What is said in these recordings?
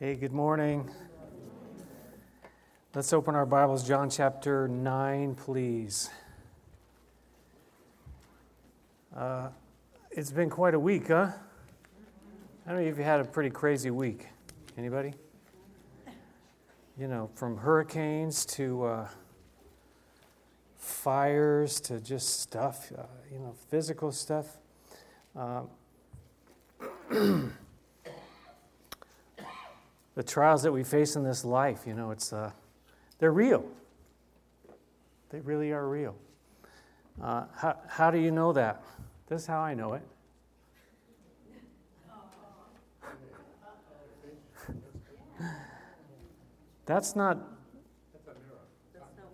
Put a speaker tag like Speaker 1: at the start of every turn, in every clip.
Speaker 1: Hey, good morning. Let's open our Bibles, John chapter 9, please. Uh, it's been quite a week, huh? I don't know if you had a pretty crazy week. Anybody? You know, from hurricanes to uh, fires to just stuff, uh, you know, physical stuff. The trials that we face in this life, you know, it's, uh, they're real. They really are real. Uh, how, how do you know that? This is how I know it. That's not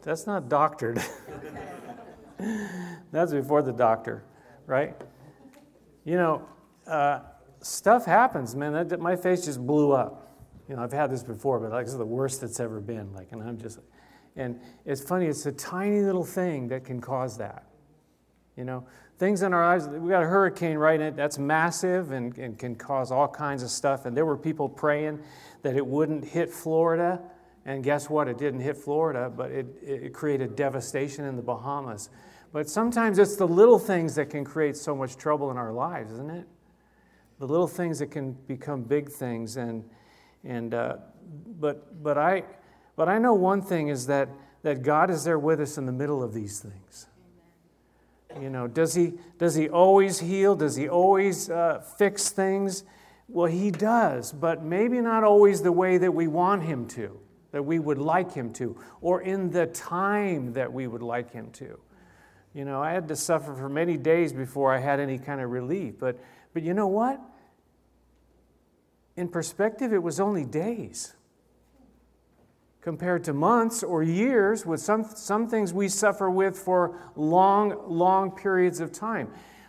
Speaker 1: that's not doctored. that's before the doctor, right? You know, uh, stuff happens, man. That, my face just blew up. You know, I've had this before, but like, this is the worst that's ever been. Like, and I'm just, and it's funny, it's a tiny little thing that can cause that. You know, things in our lives, we got a hurricane right in it that's massive and, and can cause all kinds of stuff. And there were people praying that it wouldn't hit Florida. And guess what? It didn't hit Florida, but it, it created devastation in the Bahamas. But sometimes it's the little things that can create so much trouble in our lives, isn't it? The little things that can become big things. And, and, uh, but, but, I, but I know one thing is that, that God is there with us in the middle of these things. You know, does he, does he always heal? Does he always uh, fix things? Well, he does, but maybe not always the way that we want him to, that we would like him to, or in the time that we would like him to. You know, I had to suffer for many days before I had any kind of relief. But, but you know what? In perspective, it was only days compared to months or years with some, some things we suffer with for long, long periods of time.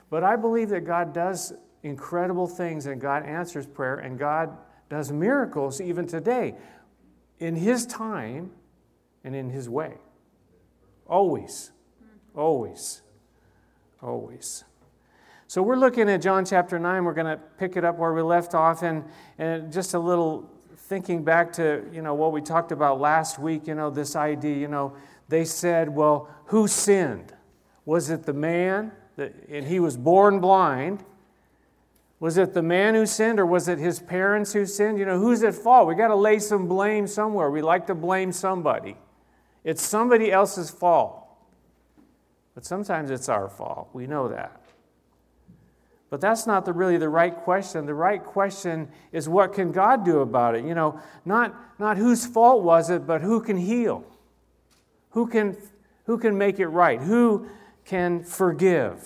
Speaker 1: But I believe that God does incredible things and God answers prayer and God does miracles even today in His time and in His way. Always, always, always. So we're looking at John chapter 9. We're going to pick it up where we left off. And, and just a little thinking back to, you know, what we talked about last week, you know, this idea, you know, they said, well, who sinned? Was it the man? That, and he was born blind. Was it the man who sinned or was it his parents who sinned? You know, who's at fault? We got to lay some blame somewhere. We like to blame somebody. It's somebody else's fault. But sometimes it's our fault. We know that. But that's not the, really the right question. The right question is what can God do about it? You know, not, not whose fault was it, but who can heal? Who can, who can make it right? Who can forgive?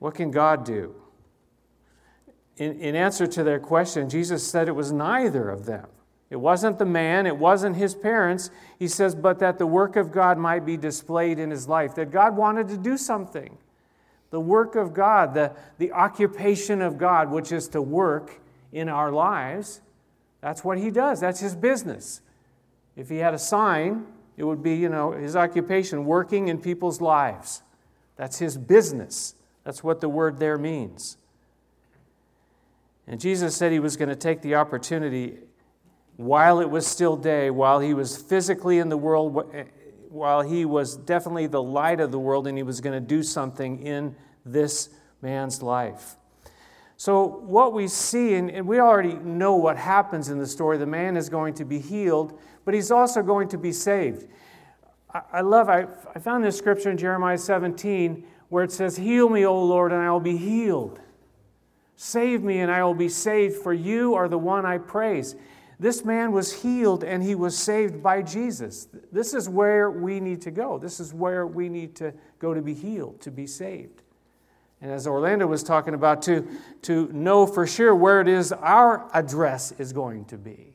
Speaker 1: What can God do? In, in answer to their question, Jesus said it was neither of them. It wasn't the man, it wasn't his parents. He says, but that the work of God might be displayed in his life, that God wanted to do something the work of God, the, the occupation of God, which is to work in our lives. That's what he does, that's his business. If he had a sign, it would be, you know, his occupation, working in people's lives. That's his business. That's what the word there means. And Jesus said he was going to take the opportunity while it was still day, while he was physically in the world, while he was definitely the light of the world and he was going to do something in this man's life. So, what we see, and, and, we already know what happens in the story the man is going to be healed, but he's also going to be saved. I, I love, I, I found this scripture in Jeremiah 17 where it says, Heal me, O Lord, and I will be healed. Save me, and I will be saved, for you are the one I praise. This man was healed and he was saved by Jesus. This is where we need to go. This is where we need to go to be healed, to be saved. And as Orlando was talking about, to, to know for sure where it is our address is going to be.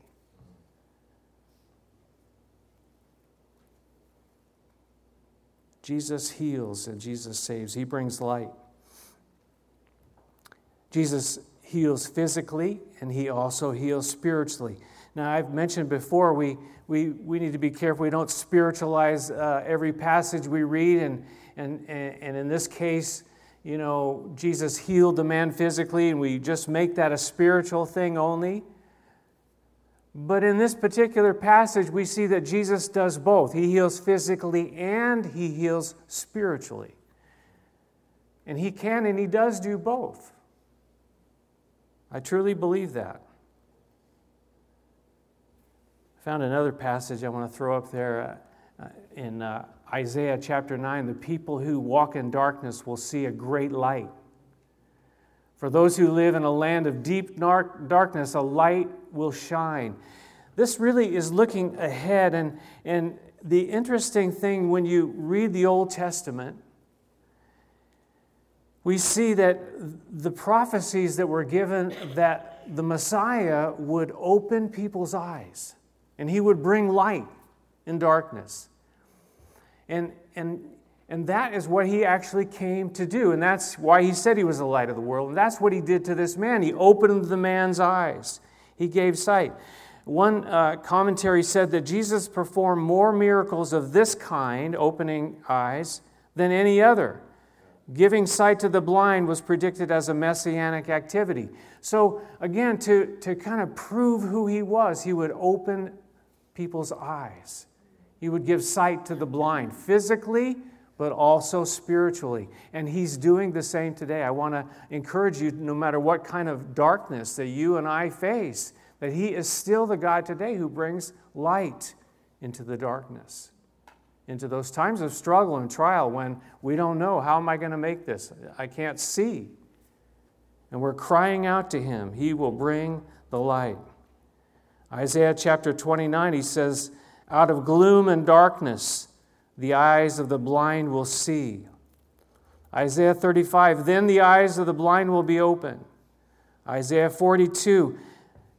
Speaker 1: Jesus heals and Jesus saves. He brings light. Jesus heals physically and he also heals spiritually. Now, I've mentioned before, we, we, we need to be careful we don't spiritualize uh, every passage we read. And, and, and in this case, you know, Jesus healed the man physically, and we just make that a spiritual thing only. But in this particular passage, we see that Jesus does both. He heals physically and he heals spiritually. And he can and he does do both. I truly believe that. Found another passage I want to throw up there uh, in uh, Isaiah chapter 9. The people who walk in darkness will see a great light. For those who live in a land of deep darkness, a light will shine. This really is looking ahead, and, and the interesting thing when you read the Old Testament, we see that the prophecies that were given that the Messiah would open people's eyes and he would bring light in darkness. And, and, and that is what he actually came to do. And that's why he said he was the light of the world. And that's what he did to this man. He opened the man's eyes, he gave sight. One uh, commentary said that Jesus performed more miracles of this kind, opening eyes, than any other. Giving sight to the blind was predicted as a messianic activity. So, again, to, to kind of prove who he was, he would open people's eyes. He would give sight to the blind, physically, but also spiritually. And he's doing the same today. I want to encourage you, no matter what kind of darkness that you and I face, that he is still the God today who brings light into the darkness into those times of struggle and trial when we don't know how am I going to make this? I can't see. And we're crying out to Him. He will bring the light. Isaiah chapter 29, he says, Out of gloom and darkness, the eyes of the blind will see. Isaiah 35, then the eyes of the blind will be open. Isaiah 42,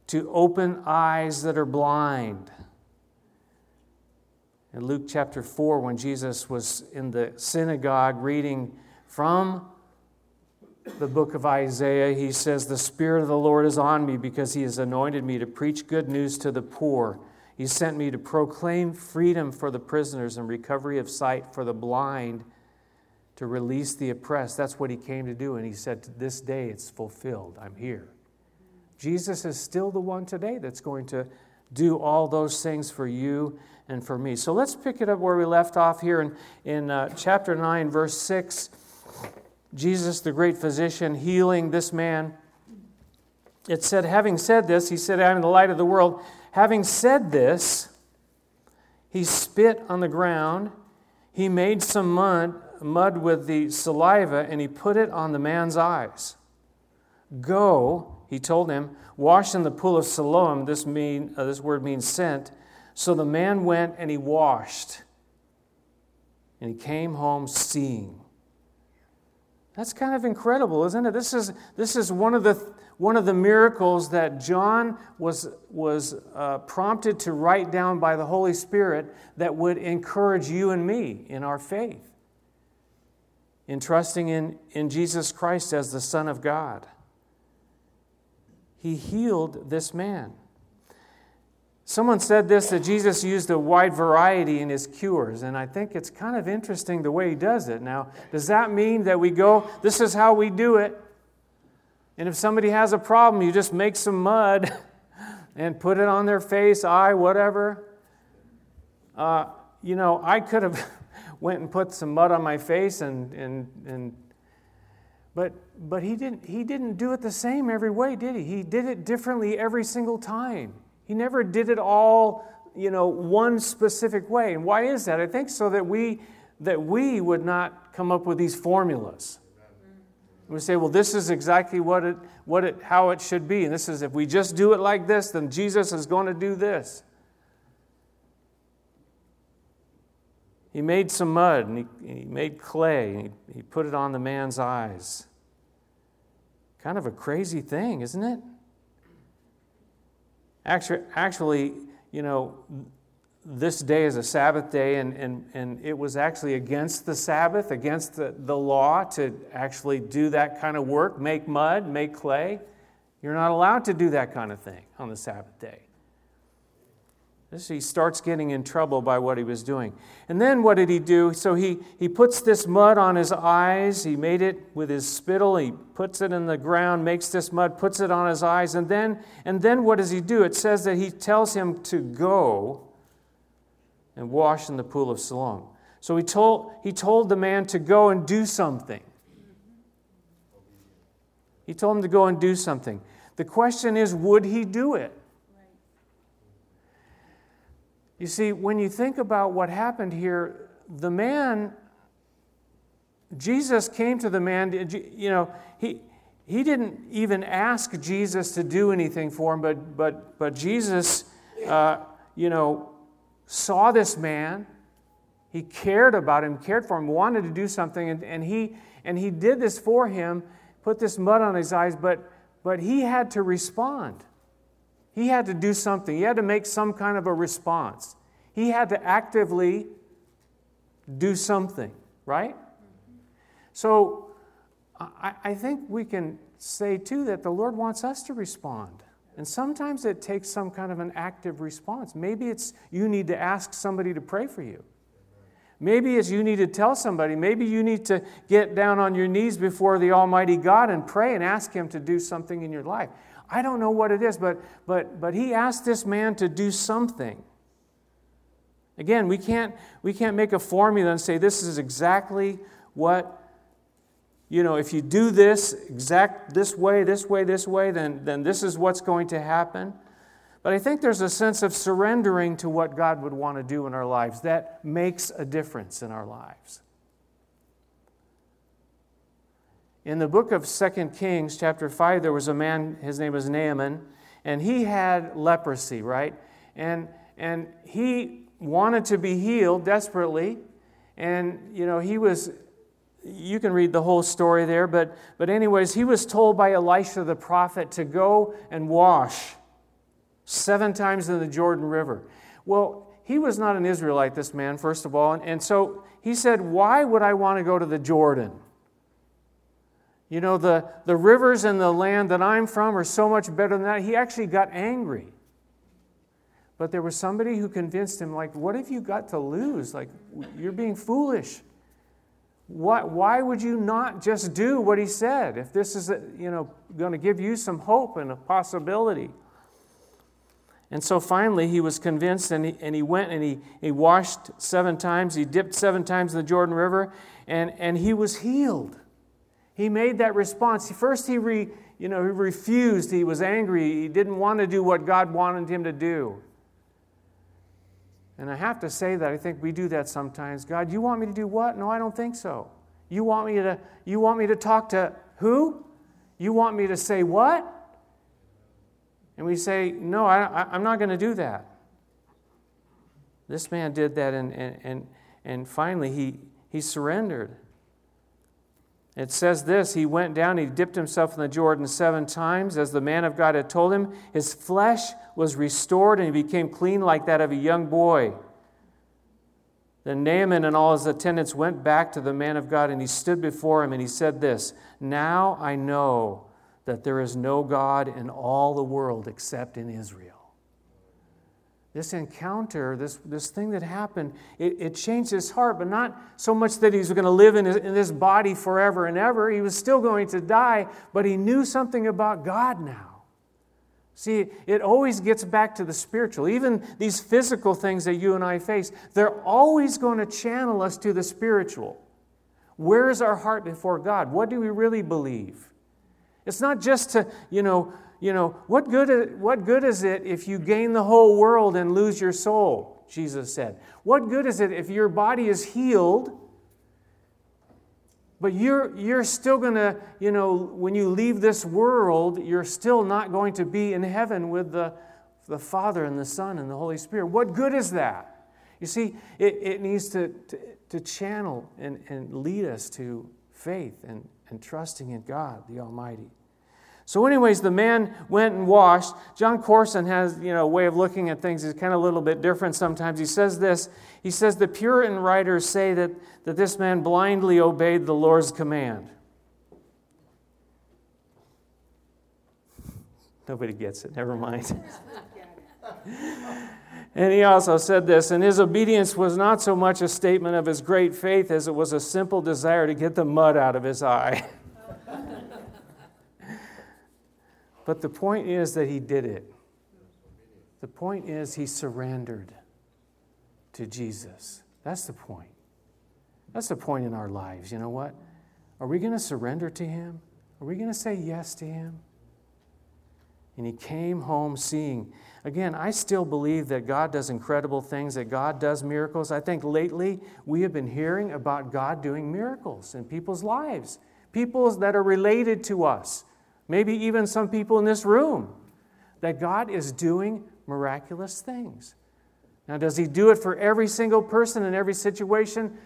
Speaker 1: to open eyes that are blind. In Luke chapter 4, when Jesus was in the synagogue reading from the book of Isaiah, he says, The Spirit of the Lord is on me because he has anointed me to preach good news to the poor. He sent me to proclaim freedom for the prisoners and recovery of sight for the blind, to release the oppressed. That's what he came to do. And he said, This day it's fulfilled. I'm here. Jesus is still the one today that's going to do all those things for you and for me. So let's pick it up where we left off here in, in uh, chapter 9, verse 6. Jesus, the great physician, healing this man. It said, having said this, he said, I am the light of the world. Having said this, he spit on the ground. He made some mud, mud with the saliva, and he put it on the man's eyes. Go, he told him, wash in the pool of Siloam. This, mean, uh, this word means sent so the man went and he washed, and he came home seeing. That's kind of incredible, isn't it? This is, this is one, of the, one of the miracles that John was, was uh, prompted to write down by the Holy Spirit that would encourage you and me in our faith, in trusting in, in Jesus Christ as the Son of God. He healed this man. Someone said this that Jesus used a wide variety in his cures, and I think it's kind of interesting the way he does it. Now, does that mean that we go, this is how we do it? And if somebody has a problem, you just make some mud and put it on their face, eye, whatever? Uh, you know, I could have went and put some mud on my face and, and, and but, but he, didn't, he didn't do it the same every way, did he? He did it differently every single time. He never did it all, you know, one specific way. And why is that? I think so that we that we would not come up with these formulas. We say, well, this is exactly what it, what it, how it should be. And this is, if we just do it like this, then Jesus is going to do this. He made some mud and he, he made clay and he, he put it on the man's eyes. Kind of a crazy thing, isn't it? Actually, actually, you know, this day is a Sabbath day, and, and, and it was actually against the Sabbath, against the, the law to actually do that kind of work, make mud, make clay. You're not allowed to do that kind of thing on the Sabbath day. He starts getting in trouble by what he was doing. And then what did he do? So he, he puts this mud on his eyes. He made it with his spittle. He puts it in the ground, makes this mud, puts it on his eyes. And then, and then what does he do? It says that he tells him to go and wash in the pool of Siloam. So he told, he told the man to go and do something. He told him to go and do something. The question is, would he do it? You see, when you think about what happened here, the man, Jesus came to the man, you know, he, he didn't even ask Jesus to do anything for him, but, but, but Jesus, uh, you know, saw this man. He cared about him, cared for him, wanted to do something, and, and, he, and he did this for him, put this mud on his eyes, but, but he had to respond. He had to do something, he had to make some kind of a response. He had to actively do something, right? So I, I think we can say too that the Lord wants us to respond. And sometimes it takes some kind of an active response. Maybe it's you need to ask somebody to pray for you. Maybe it's you need to tell somebody. Maybe you need to get down on your knees before the Almighty God and pray and ask Him to do something in your life. I don't know what it is, but, but, but He asked this man to do something. Again, we can't, we can't make a formula and say this is exactly what you know, if you do this exact this way, this way, this way, then, then this is what's going to happen. But I think there's a sense of surrendering to what God would want to do in our lives that makes a difference in our lives. In the book of 2 Kings, chapter 5, there was a man, his name was Naaman, and he had leprosy, right? And, and he wanted to be healed desperately. And, you know, he was you can read the whole story there, but, but, anyways, he was told by Elisha the prophet to go and wash seven times in the Jordan River. Well, he was not an Israelite, this man, first of all. And, and so he said, Why would I want to go to the Jordan? You know, the, the rivers and the land that I'm from are so much better than that. He actually got angry. But there was somebody who convinced him, like, what have you got to lose? Like, you're being foolish. Why, why would you not just do what he said if this is you know, going to give you some hope and a possibility? And so finally, he was convinced and he, and he went and he, he washed seven times. He dipped seven times in the Jordan River and, and he was healed. He made that response. First, he, re, you know, he refused. He was angry. He didn't want to do what God wanted him to do. And I have to say that I think we do that sometimes. God, you want me to do what? No, I don't think so. You want me to you want me to talk to who? You want me to say what? And we say, No, I, am not going to do that. This man did that, and, and, and, and finally he, he surrendered. It says this He went down, he dipped himself in the Jordan seven times, as the man of God had told him. His flesh was restored, and he became clean like that of a young boy. Then Naaman and all his attendants went back to the man of God, and he stood before him, and he said this Now I know that there is no God in all the world except in Israel this encounter, this, this thing that happened, it, it changed his heart, but not so much that he's going to live in, his, in this body forever and ever. He was still going to die, but he knew something about God now. See, it always gets back to the spiritual. Even these physical things that you and I face, they're always going to channel us to the spiritual. Where is our heart before God? What do we really believe? It's not just to, you know, you know, what good, what good is it if you gain the whole world and lose your soul? Jesus said. What good is it if your body is healed, but you're, you're still going to, you know, when you leave this world, you're still not going to be in heaven with the, the Father and the Son and the Holy Spirit? What good is that? You see, it, it needs to, to, to channel and, and lead us to faith and, and trusting in God, the Almighty. So, anyways, the man went and washed. Jon Courson has, you know, a way of looking at things is kind of a little bit different sometimes. He says this. He says the Puritan writers say that, that this man blindly obeyed the Lord's command. Nobody gets it. Never mind. And he also said this, and his obedience was not so much a statement of his great faith as it was a simple desire to get the mud out of his eye. but the point is that he did it. The point is he surrendered to Jesus. That's the point. That's the point in our lives. You know what? Are we going to surrender to him? Are we going to say yes to him? And he came home seeing. Again, I still believe that God does incredible things, that God does miracles. I think lately we have been hearing about God doing miracles in people's lives, people that are related to us, maybe even some people in this room, that God is doing miraculous things. Now, does he do it for every single person in every situation?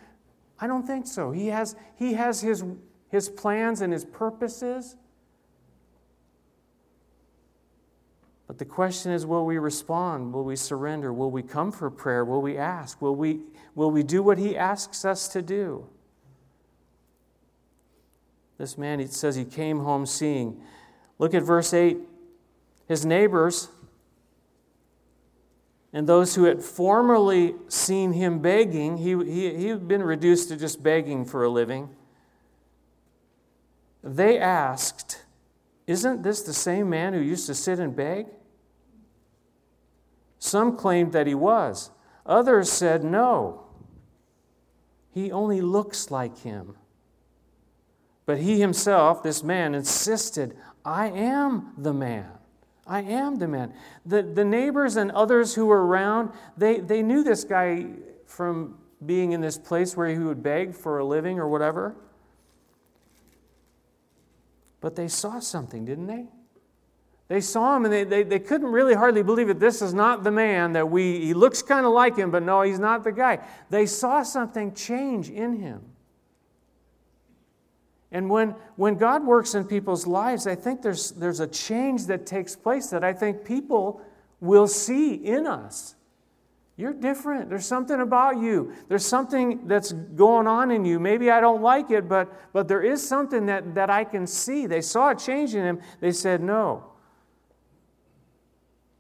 Speaker 1: I don't think so. He has, he has his, his plans and his purposes. But the question is will we respond? Will we surrender? Will we come for prayer? Will we ask? Will we, will we do what he asks us to do? This man, he says he came home seeing. Look at verse 8. His neighbors and those who had formerly seen him begging, he, he, he had been reduced to just begging for a living. They asked, Isn't this the same man who used to sit and beg? Some claimed that he was. Others said, No. He only looks like him. But he himself, this man, insisted, I am the man. I am the man. The, the neighbors and others who were around, they, they knew this guy from being in this place where he would beg for a living or whatever. But they saw something, didn't they? They saw him and they, they, they couldn't really hardly believe it. This is not the man that we, he looks kind of like him, but no, he's not the guy. They saw something change in him. And when, when God works in people's lives, I think there's, there's a change that takes place that I think people will see in us. You're different. There's something about you. There's something that's going on in you. Maybe I don't like it, but, but there is something that, that I can see. They saw a change in him. They said, No.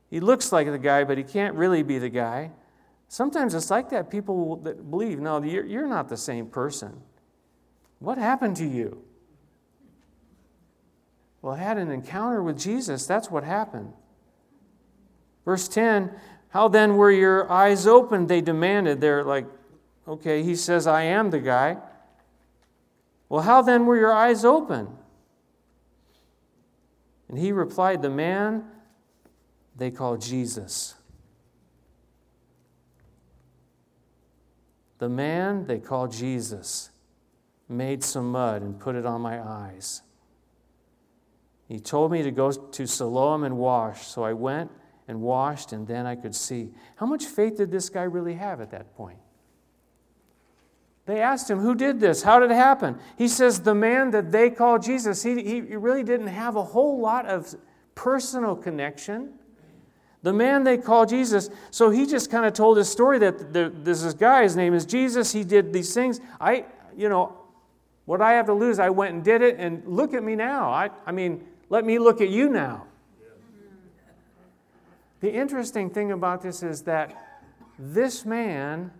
Speaker 1: He looks like the guy, but he can't really be the guy. Sometimes it's like that. People that believe, no, you're, you're not the same person. What happened to you? Well, I had an encounter with Jesus. That's what happened. Verse 10 How then were your eyes opened? They demanded. They're like, okay, he says, I am the guy. Well, how then were your eyes open? And he replied, The man they call Jesus. The man they call Jesus made some mud and put it on my eyes. He told me to go to Siloam and wash, so I went and washed, and then I could see. How much faith did this guy really have at that point? They asked him, Who did this? How did it happen? He says, The man that they call Jesus. He, he really didn't have a whole lot of personal connection. The man they call Jesus. So he just kind of told his story that there's this guy, his name is Jesus. He did these things. I, you know, what I have to lose, I went and did it, and look at me now. I, I mean, let me look at you now. The interesting thing about this is that this man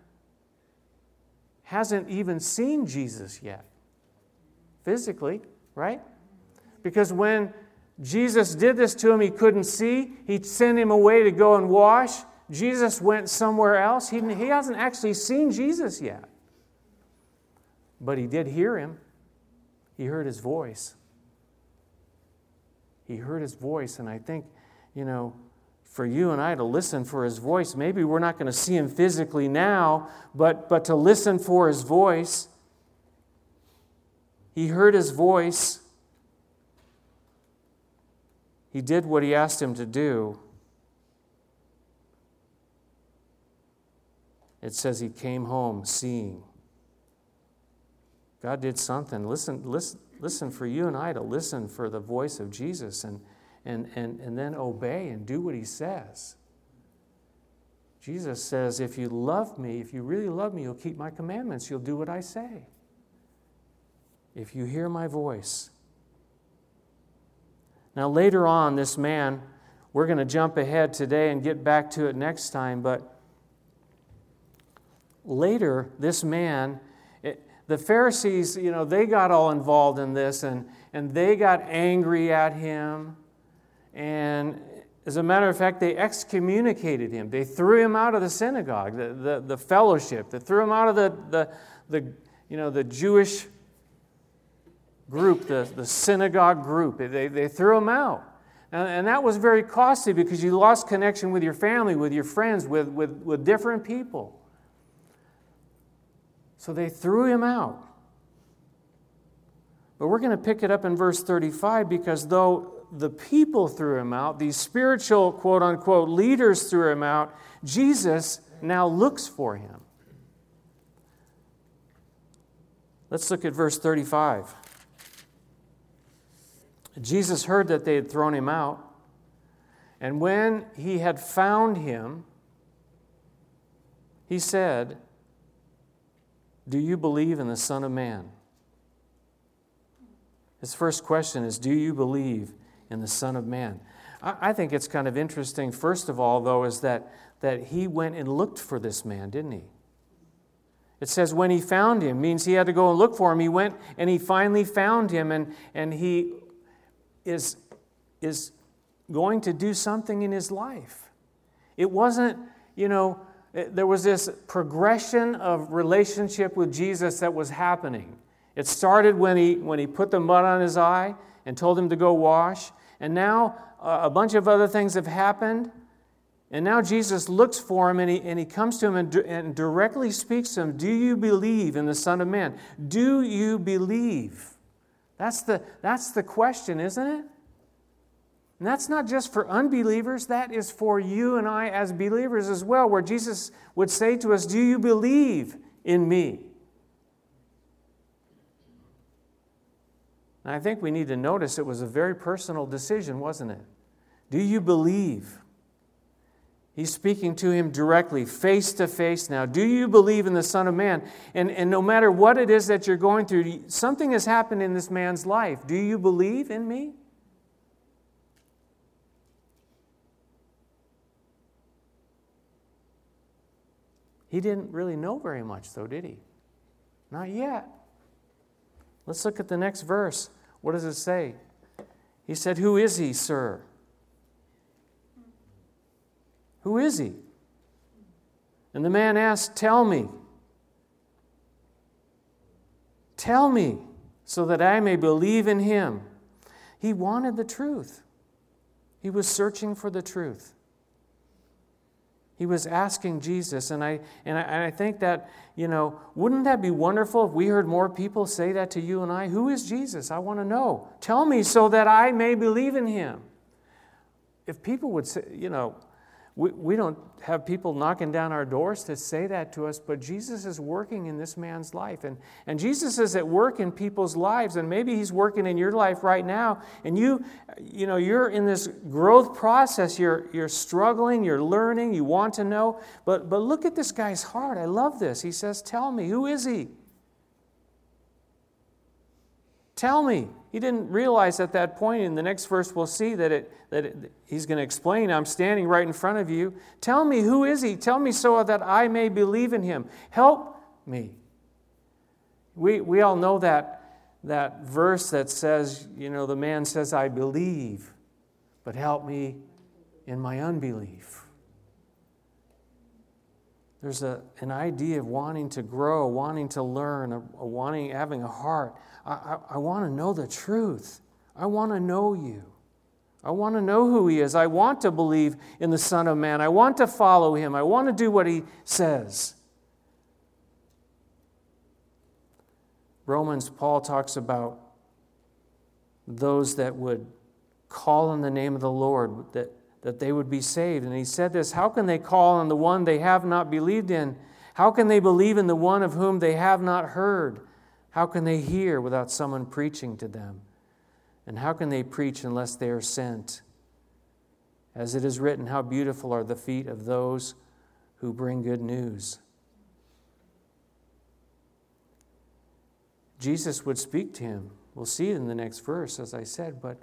Speaker 1: hasn't even seen Jesus yet, physically, right? Because when Jesus did this to him, he couldn't see. He sent him away to go and wash. Jesus went somewhere else. He, he hasn't actually seen Jesus yet. But he did hear him, he heard his voice. He heard his voice, and I think, you know, for you and I to listen for his voice, maybe we're not going to see him physically now, but, but to listen for his voice. He heard his voice. He did what he asked him to do. It says he came home seeing. God did something. Listen, listen, listen for you and I to listen for the voice of Jesus and, and, and, and then obey and do what he says. Jesus says, If you love me, if you really love me, you'll keep my commandments. You'll do what I say. If you hear my voice. Now, later on, this man, we're going to jump ahead today and get back to it next time, but later, this man, the Pharisees, you know, they got all involved in this and, and they got angry at him. And as a matter of fact, they excommunicated him. They threw him out of the synagogue, the, the, the fellowship. They threw him out of the, the, the, you know, the Jewish group, the, the synagogue group. They, they threw him out. And, and that was very costly because you lost connection with your family, with your friends, with, with, with different people. So they threw him out. But we're going to pick it up in verse 35 because though the people threw him out, these spiritual quote unquote leaders threw him out, Jesus now looks for him. Let's look at verse 35. Jesus heard that they had thrown him out, and when he had found him, he said, Do you believe in the Son of Man? His first question is, Do you believe in the Son of Man? I, think it's kind of interesting, first of all, though, is that, that he went and looked for this man, didn't he? It says when he found him, means he had to go and look for him. He went and he finally found him, and, and he is, is going to do something in his life. It wasn't, you know, there was this progression of relationship with Jesus that was happening. It started when he, when he put the mud on his eye and told him to go wash. And now uh, a bunch of other things have happened. And now Jesus looks for him and he, and he comes to him and, and directly speaks to him Do you believe in the Son of Man? Do you believe? That's the, that's the question, isn't it? And that's not just for unbelievers, that is for you and I as believers as well, where Jesus would say to us, Do you believe in me? And I think we need to notice it was a very personal decision, wasn't it? Do you believe? He's speaking to him directly, face to face now. Do you believe in the Son of Man? And, and no matter what it is that you're going through, something has happened in this man's life. Do you believe in me? He didn't really know very much, though, did he? Not yet. Let's look at the next verse. What does it say? He said, Who is he, sir? Who is he? And the man asked, Tell me. Tell me so that I may believe in him. He wanted the truth, he was searching for the truth. He was asking Jesus, and I, and I, and I think that, you know, wouldn't that be wonderful if we heard more people say that to you and I? Who is Jesus? I want to know. Tell me so that I may believe in him. If people would say, you know, we, we don't have people knocking down our doors to say that to us, but Jesus is working in this man's life. And, and Jesus is at work in people's lives, and maybe he's working in your life right now. And you, you know, you're in this growth process. You're, you're struggling, you're learning, you want to know. But, but look at this guy's heart. I love this. He says, Tell me, who is he? Tell me. He didn't realize at that point, in the next verse, we'll see that, it, that it, he's going to explain, I'm standing right in front of you. Tell me, who is he? Tell me so that I may believe in him. Help me. We, we all know that, that verse that says, you know, the man says, I believe, but help me in my unbelief. There's a, an idea of wanting to grow, wanting to learn, a, a wanting, having a heart I, I, I want to know the truth. I want to know you. I want to know who he is. I want to believe in the Son of Man. I want to follow him. I want to do what he says. Romans, Paul talks about those that would call on the name of the Lord, that, that they would be saved. And he said this How can they call on the one they have not believed in? How can they believe in the one of whom they have not heard? How can they hear without someone preaching to them? And how can they preach unless they are sent? As it is written, How beautiful are the feet of those who bring good news. Jesus would speak to him. We'll see it in the next verse, as I said, but,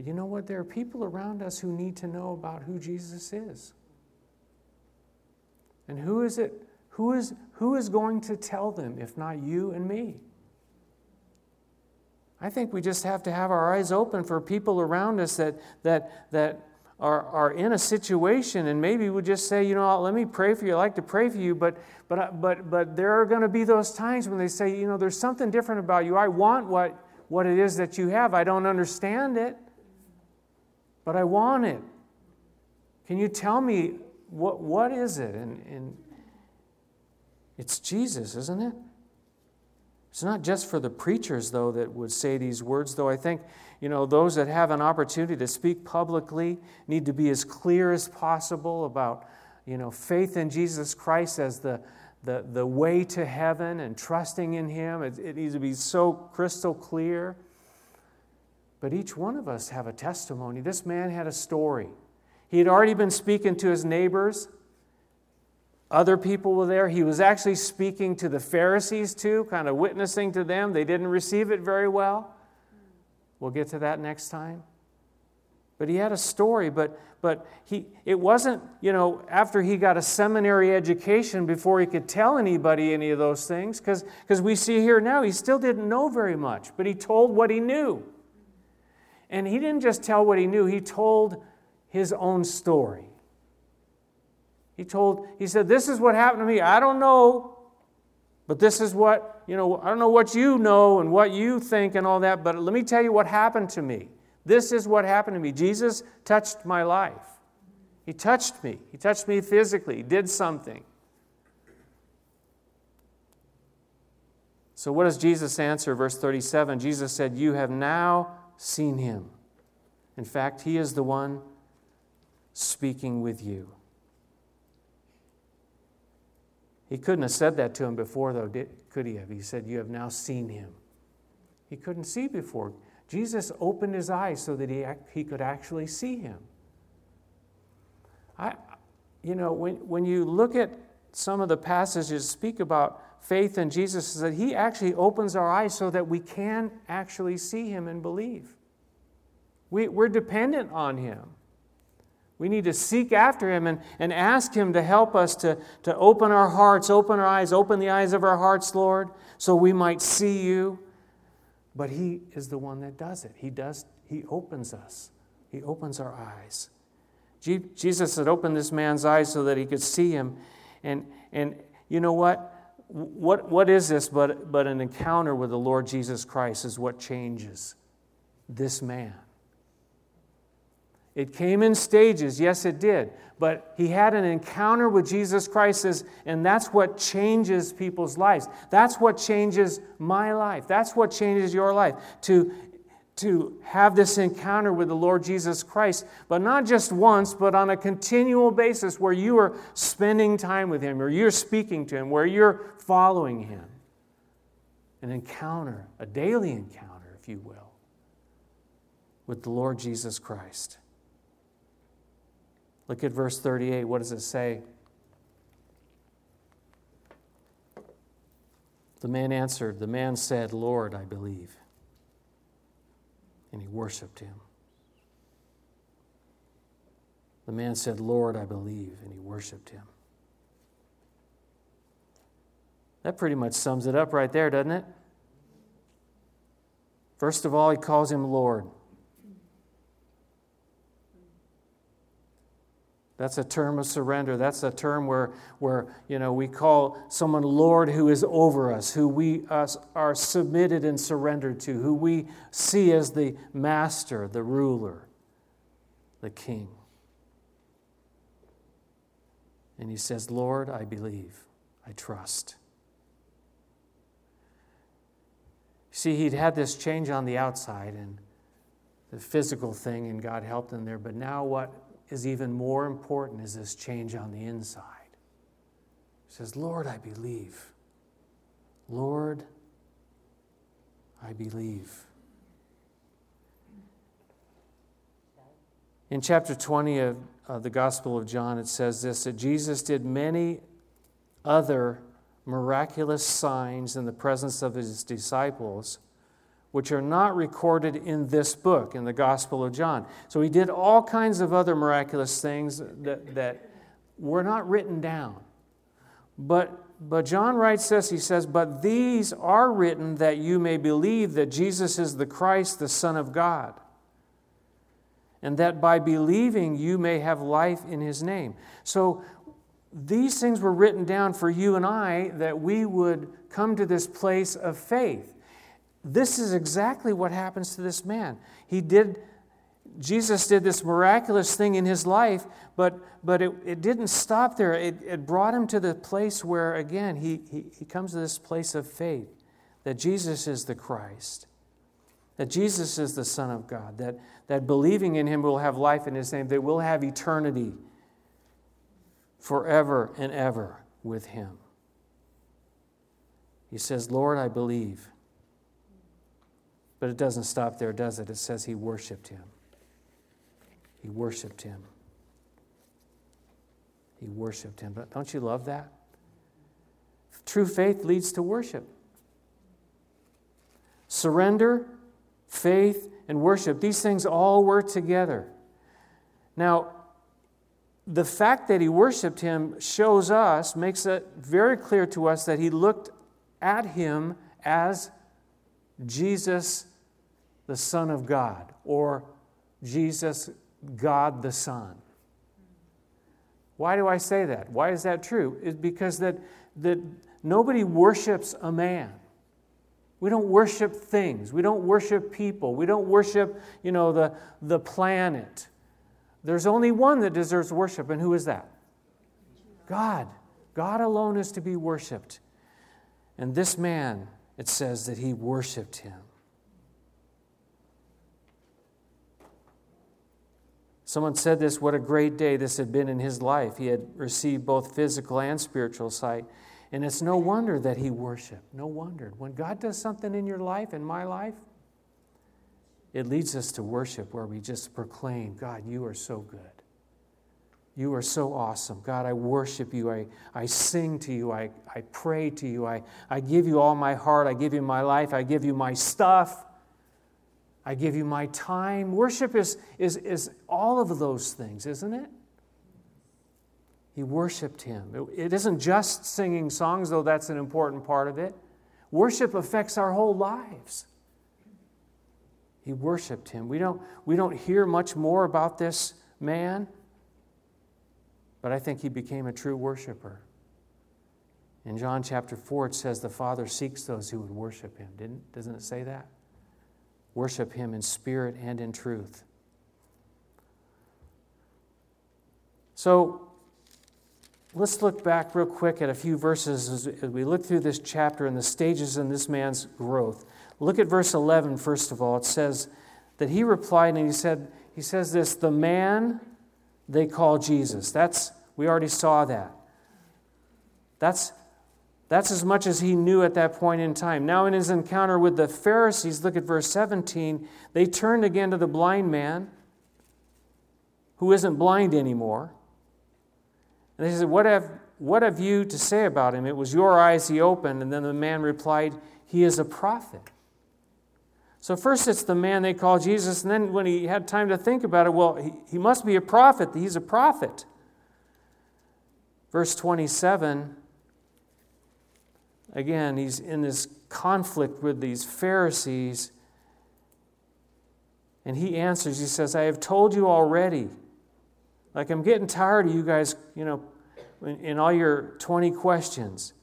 Speaker 1: but you know what? There are people around us who need to know about who Jesus is. And who is it Who is, who is going to tell them if not you and me? I think we just have to have our eyes open for people around us that, that, that are, are in a situation and maybe we just say, you know, let me pray for you. I like to pray for you, but, but, uh, but, but there are going to be those times when they say, you know, there's something different about you. I want what, what it is that you have. I don't understand it, but I want it. Can you tell me what, what is it? And, and it's Jesus, isn't it? It's not just for the preachers, though, that would say these words, though I think, you know, those that have an opportunity to speak publicly need to be as clear as possible about, you know, faith in Jesus Christ as the, the, the way to heaven and trusting in Him. It, it needs to be so crystal clear. But each one of us have a testimony. This man had a story. He had already been speaking to his neighbors other people were there. He was actually speaking to the Pharisees too, kind of witnessing to them. They didn't receive it very well. We'll get to that next time. But he had a story, but, but he, it wasn't, you know, after he got a seminary education before he could tell anybody any of those things, because we see here now he still didn't know very much, but he told what he knew. And he didn't just tell what he knew, he told his own story. He told, he said, This is what happened to me. I don't know, but this is what, you know, I don't know what you know and what you think and all that, but let me tell you what happened to me. This is what happened to me. Jesus touched my life. He touched me. He touched me physically. He did something. So, what does Jesus answer? Verse 37 Jesus said, You have now seen him. In fact, he is the one speaking with you. He couldn't have said that to him before, though, did, could he have? He said, You have now seen him. He couldn't see before. Jesus opened his eyes so that he, he could actually see him. I, you know, when, when you look at some of the passages speak about faith in Jesus, is that he actually opens our eyes so that we can actually see him and believe. We, we're dependent on him. We need to seek after Him and, and ask Him to help us to, to open our hearts, open our eyes, open the eyes of our hearts, Lord, so we might see you. But He is the one that does it. He does, He opens us. He opens our eyes. Jesus had opened this man's eyes so that he could see him. And, and you know what? What, what is this but, but an encounter with the Lord Jesus Christ is what changes this man. It came in stages, yes, it did. But he had an encounter with Jesus Christ, and that's what changes people's lives. That's what changes my life. That's what changes your life. To, to have this encounter with the Lord Jesus Christ, but not just once, but on a continual basis where you are spending time with Him, or you're speaking to Him, where you're following Him. An encounter, a daily encounter, if you will, with the Lord Jesus Christ. Look at verse 38. What does it say? The man answered, The man said, Lord, I believe. And he worshiped him. The man said, Lord, I believe. And he worshiped him. That pretty much sums it up right there, doesn't it? First of all, he calls him Lord. That's a term of surrender. That's a term where, where you know, we call someone Lord who is over us, who we us, are submitted and surrendered to, who we see as the master, the ruler, the king. And he says, Lord, I believe, I trust. See, he'd had this change on the outside and the physical thing, and God helped him there. But now, what is even more important is this change on the inside. He says, Lord, I believe. Lord, I believe. In chapter 20 of uh, the Gospel of John, it says this that Jesus did many other miraculous signs in the presence of his disciples which are not recorded in this book, in the Gospel of John. So he did all kinds of other miraculous things that, that were not written down. But, but John writes this he says, But these are written that you may believe that Jesus is the Christ, the Son of God, and that by believing you may have life in his name. So these things were written down for you and I that we would come to this place of faith. This is exactly what happens to this man. He did Jesus did this miraculous thing in his life, but, but it, it didn't stop there. It, it brought him to the place where, again, he, he, he comes to this place of faith that Jesus is the Christ, that Jesus is the Son of God, that, that believing in him will have life in his name, that we'll have eternity forever and ever with him. He says, Lord, I believe. But it doesn't stop there, does it? It says he worshiped him. He worshiped him. He worshiped him. But don't you love that? True faith leads to worship. Surrender, faith, and worship, these things all work together. Now, the fact that he worshiped him shows us, makes it very clear to us that he looked at him as Jesus, the Son of God, or Jesus, God the Son. Why do I say that? Why is that true? It's because that, that nobody worships a man. We don't worship things. We don't worship people. We don't worship, you know, the, the planet. There's only one that deserves worship, and who is that? God. God alone is to be worshiped. And this man, it says that he worshiped him. Someone said this what a great day this had been in his life. He had received both physical and spiritual sight. And it's no wonder that he worshiped. No wonder. When God does something in your life, in my life, it leads us to worship where we just proclaim, God, you are so good. You are so awesome. God, I worship you. I, I sing to you. I, I pray to you. I, I give you all my heart. I give you my life. I give you my stuff. I give you my time. Worship is, is, is all of those things, isn't it? He worshiped him. It, it isn't just singing songs, though that's an important part of it. Worship affects our whole lives. He worshiped him. We don't, we don't hear much more about this man, but I think he became a true worshiper. In John chapter 4, it says the Father seeks those who would worship him. Didn't, doesn't it say that? Worship Him in spirit and in truth. So let's look back real quick at a few verses as we look through this chapter and the stages in this man's growth. Look at verse 11, first of all. It says that he replied and he said, he says this, the man they call Jesus. That's, we already saw that. That's that's as much as he knew at that point in time. Now, in his encounter with the Pharisees, look at verse 17, they turned again to the blind man who isn't blind anymore. And they said, What have, what have you to say about him? It was your eyes he opened. And then the man replied, He is a prophet. So, first it's the man they call Jesus, and then when he had time to think about it, well, he, he must be a prophet. He's a prophet. Verse 27 Again, he's in this conflict with these Pharisees. And he answers, he says, I have told you already. Like, I'm getting tired of you guys, you know, in, in all your 20 questions.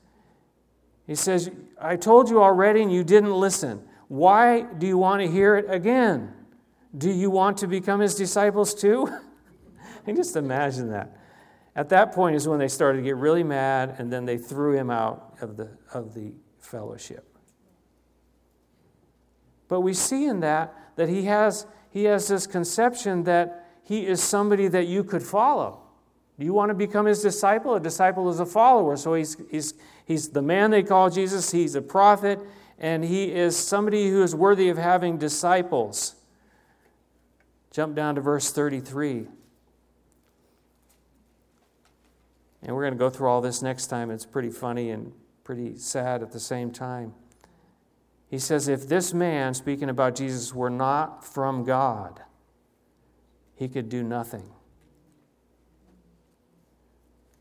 Speaker 1: He says, I told you already and you didn't listen. Why do you want to hear it again? Do you want to become his disciples too? I just imagine that. At that point is when they started to get really mad, and then they threw him out of the, of the fellowship. But we see in that that he has, he has this conception that he is somebody that you could follow. Do you want to become his disciple? A disciple is a follower. So he's, he's, he's the man they call Jesus, he's a prophet, and he is somebody who is worthy of having disciples. Jump down to verse 33. And we're going to go through all this next time. It's pretty funny and pretty sad at the same time. He says, If this man, speaking about Jesus, were not from God, he could do nothing.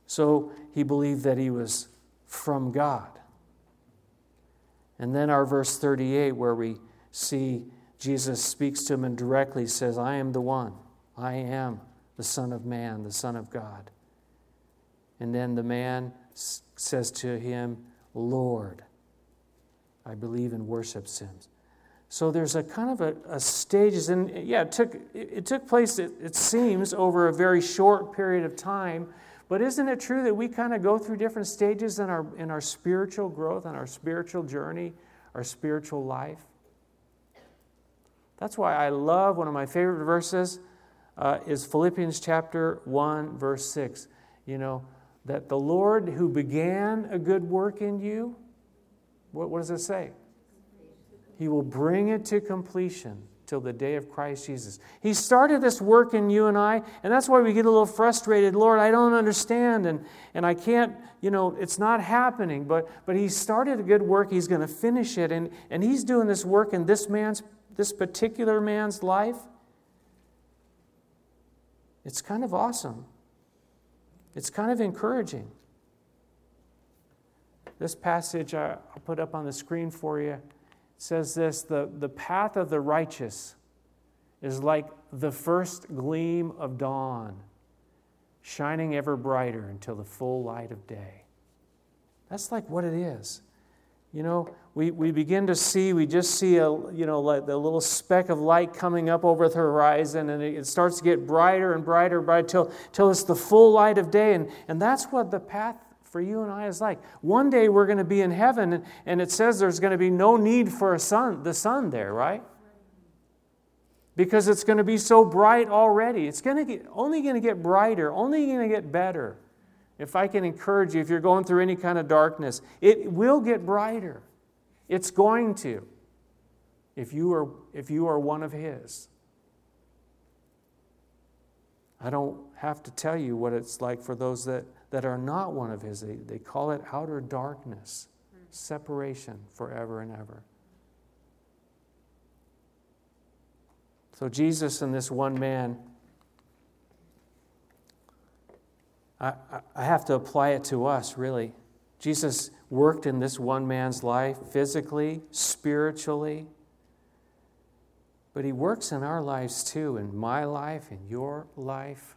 Speaker 1: So he believed that he was from God. And then our verse 38, where we see Jesus speaks to him and directly says, I am the one. I am the Son of Man, the Son of God. And then the man says to him, Lord, I believe and worships him. So there's a kind of a, a stages, and yeah, it took, it took place, it, it seems, over a very short period of time. But isn't it true that we kind of go through different stages in our, in our spiritual growth, in our spiritual journey, our spiritual life? That's why I love one of my favorite verses uh, is Philippians chapter 1, verse 6. You know, that the Lord who began a good work in you, what, what does it say? He will bring it to completion till the day of Christ Jesus. He started this work in you and I, and that's why we get a little frustrated. Lord, I don't understand, and, and I can't, you know, it's not happening. But, but He started a good work, He's going to finish it, and, and He's doing this work in this man's, this particular man's life. It's kind of awesome. It's kind of encouraging. This passage uh, I'll put up on the screen for you says this the, the path of the righteous is like the first gleam of dawn, shining ever brighter until the full light of day. That's like what it is. You know, we, we begin to see, we just see a, you know, like the little speck of light coming up over the horizon, and it starts to get brighter and brighter, brighter till, till it's the full light of day. And, and that's what the path for you and I is like. One day we're going to be in heaven, and, and it says there's going to be no need for a sun, the sun there, right? Because it's going to be so bright already. It's going to get, only going to get brighter, only going to get better. If I can encourage you, if you're going through any kind of darkness, it will get brighter. It's going to. If you are, if you are one of His. I don't have to tell you what it's like for those that that are not one of his. They, they call it outer darkness, separation forever and ever. So, Jesus and this one man, I, I have to apply it to us, really. Jesus worked in this one man's life physically, spiritually, but he works in our lives too, in my life, in your life.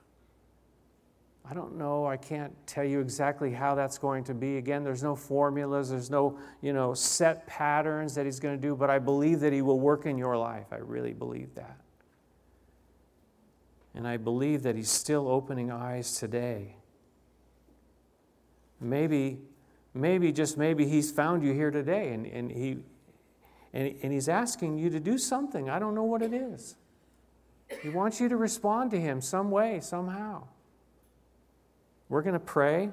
Speaker 1: I don't know. I can't tell you exactly how that's going to be. Again, there's no formulas, there's no, you know, set patterns that he's going to do, but I believe that he will work in your life. I really believe that. And I believe that he's still opening eyes today. Maybe, maybe, just maybe he's found you here today and, and, he, and, and he's asking you to do something. I don't know what it is. He wants you to respond to him some way, somehow. We're going to pray.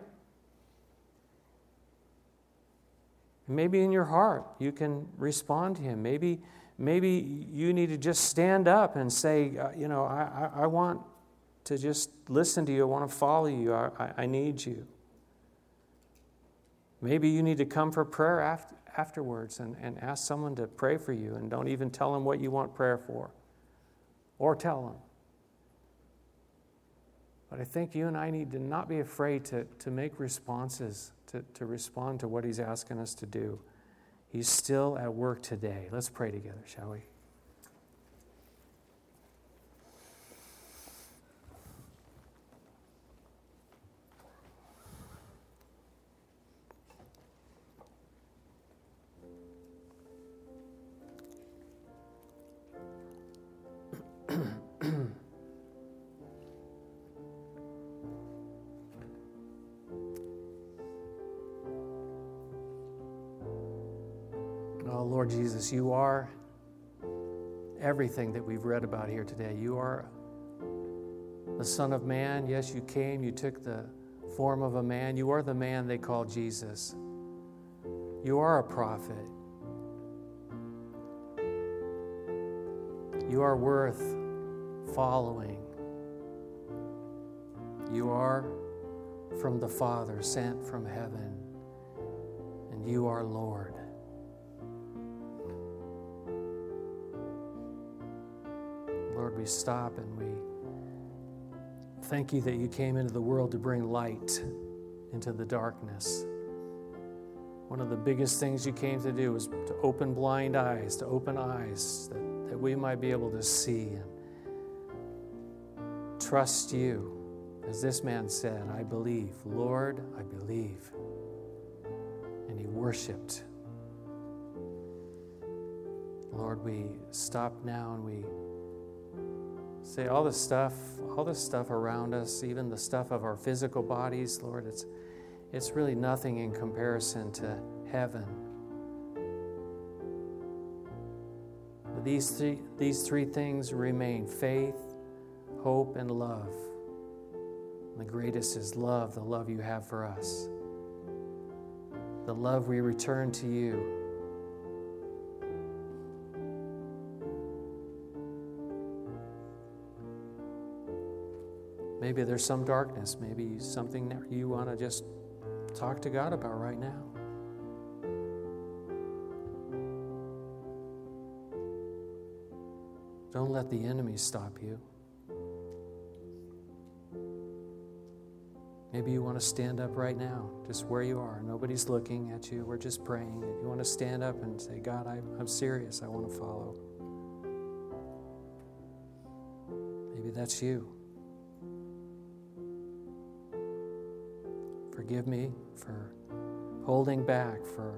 Speaker 1: Maybe in your heart you can respond to him. Maybe, maybe you need to just stand up and say, uh, you know, I, I, I, want to just listen to you. I want to follow you. I, I, I need you. Maybe you need to come for prayer after, afterwards and, and ask someone to pray for you and don't even tell them what you want prayer for. Or tell them. But I think you and I need to not be afraid to, to make responses, to, to respond to what He's asking us to do. He's still at work today. Let's pray together, shall we? Lord Jesus, you are everything that we've read about here today. You are the Son of Man. Yes, you came, you took the form of a man. You are the man they call Jesus. You are a prophet. You are worth following. You are from the Father, sent from heaven, and you are Lord. We stop and we thank you that you came into the world to bring light into the darkness. One of the biggest things you came to do was to open blind eyes, to open eyes that, that we might be able to see and trust you. As this man said, I believe. Lord, I believe. And he worshiped. Lord, we stop now and we say all the stuff, all the stuff around us, even the stuff of our physical bodies, Lord, it's it's really nothing in comparison to heaven. These three, these three things remain faith, hope, and love. And the greatest is love, the love you have for us, the love we return to you. Maybe there's some darkness, maybe something that you want to just talk to God about right now. Don't let the enemy stop you. Maybe you want to stand up right now, just where you are. Nobody's looking at you. We're just praying. You want to stand up and say, God, I, I'm serious. I want to follow. Maybe that's you. Forgive me for holding back, for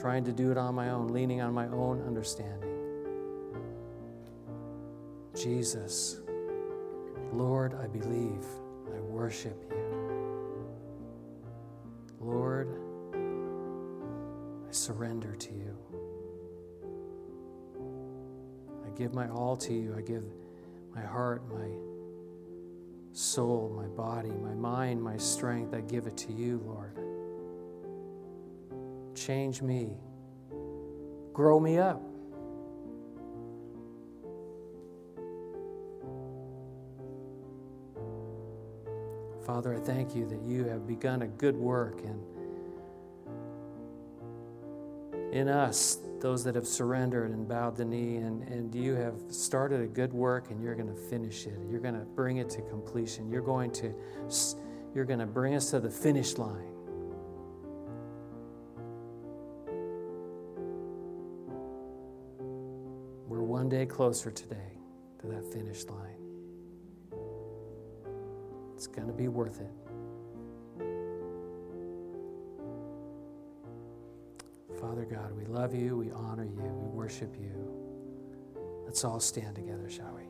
Speaker 1: trying to do it on my own, leaning on my own understanding. Jesus, Lord, I believe, I worship you. Lord, I surrender to you. I give my all to you. I give my heart, my soul, my body, my mind, my strength, I give it to you, Lord. Change me, grow me up. Father, I thank you that you have begun a good work and in us those that have surrendered and bowed the knee, and, and you have started a good work and you're going to finish it. You're going to bring it to completion. You're going to, you're going to bring us to the finish line. We're one day closer today to that finish line. It's going to be worth it. God, we love you, we honor you, we worship you. Let's all stand together, shall we?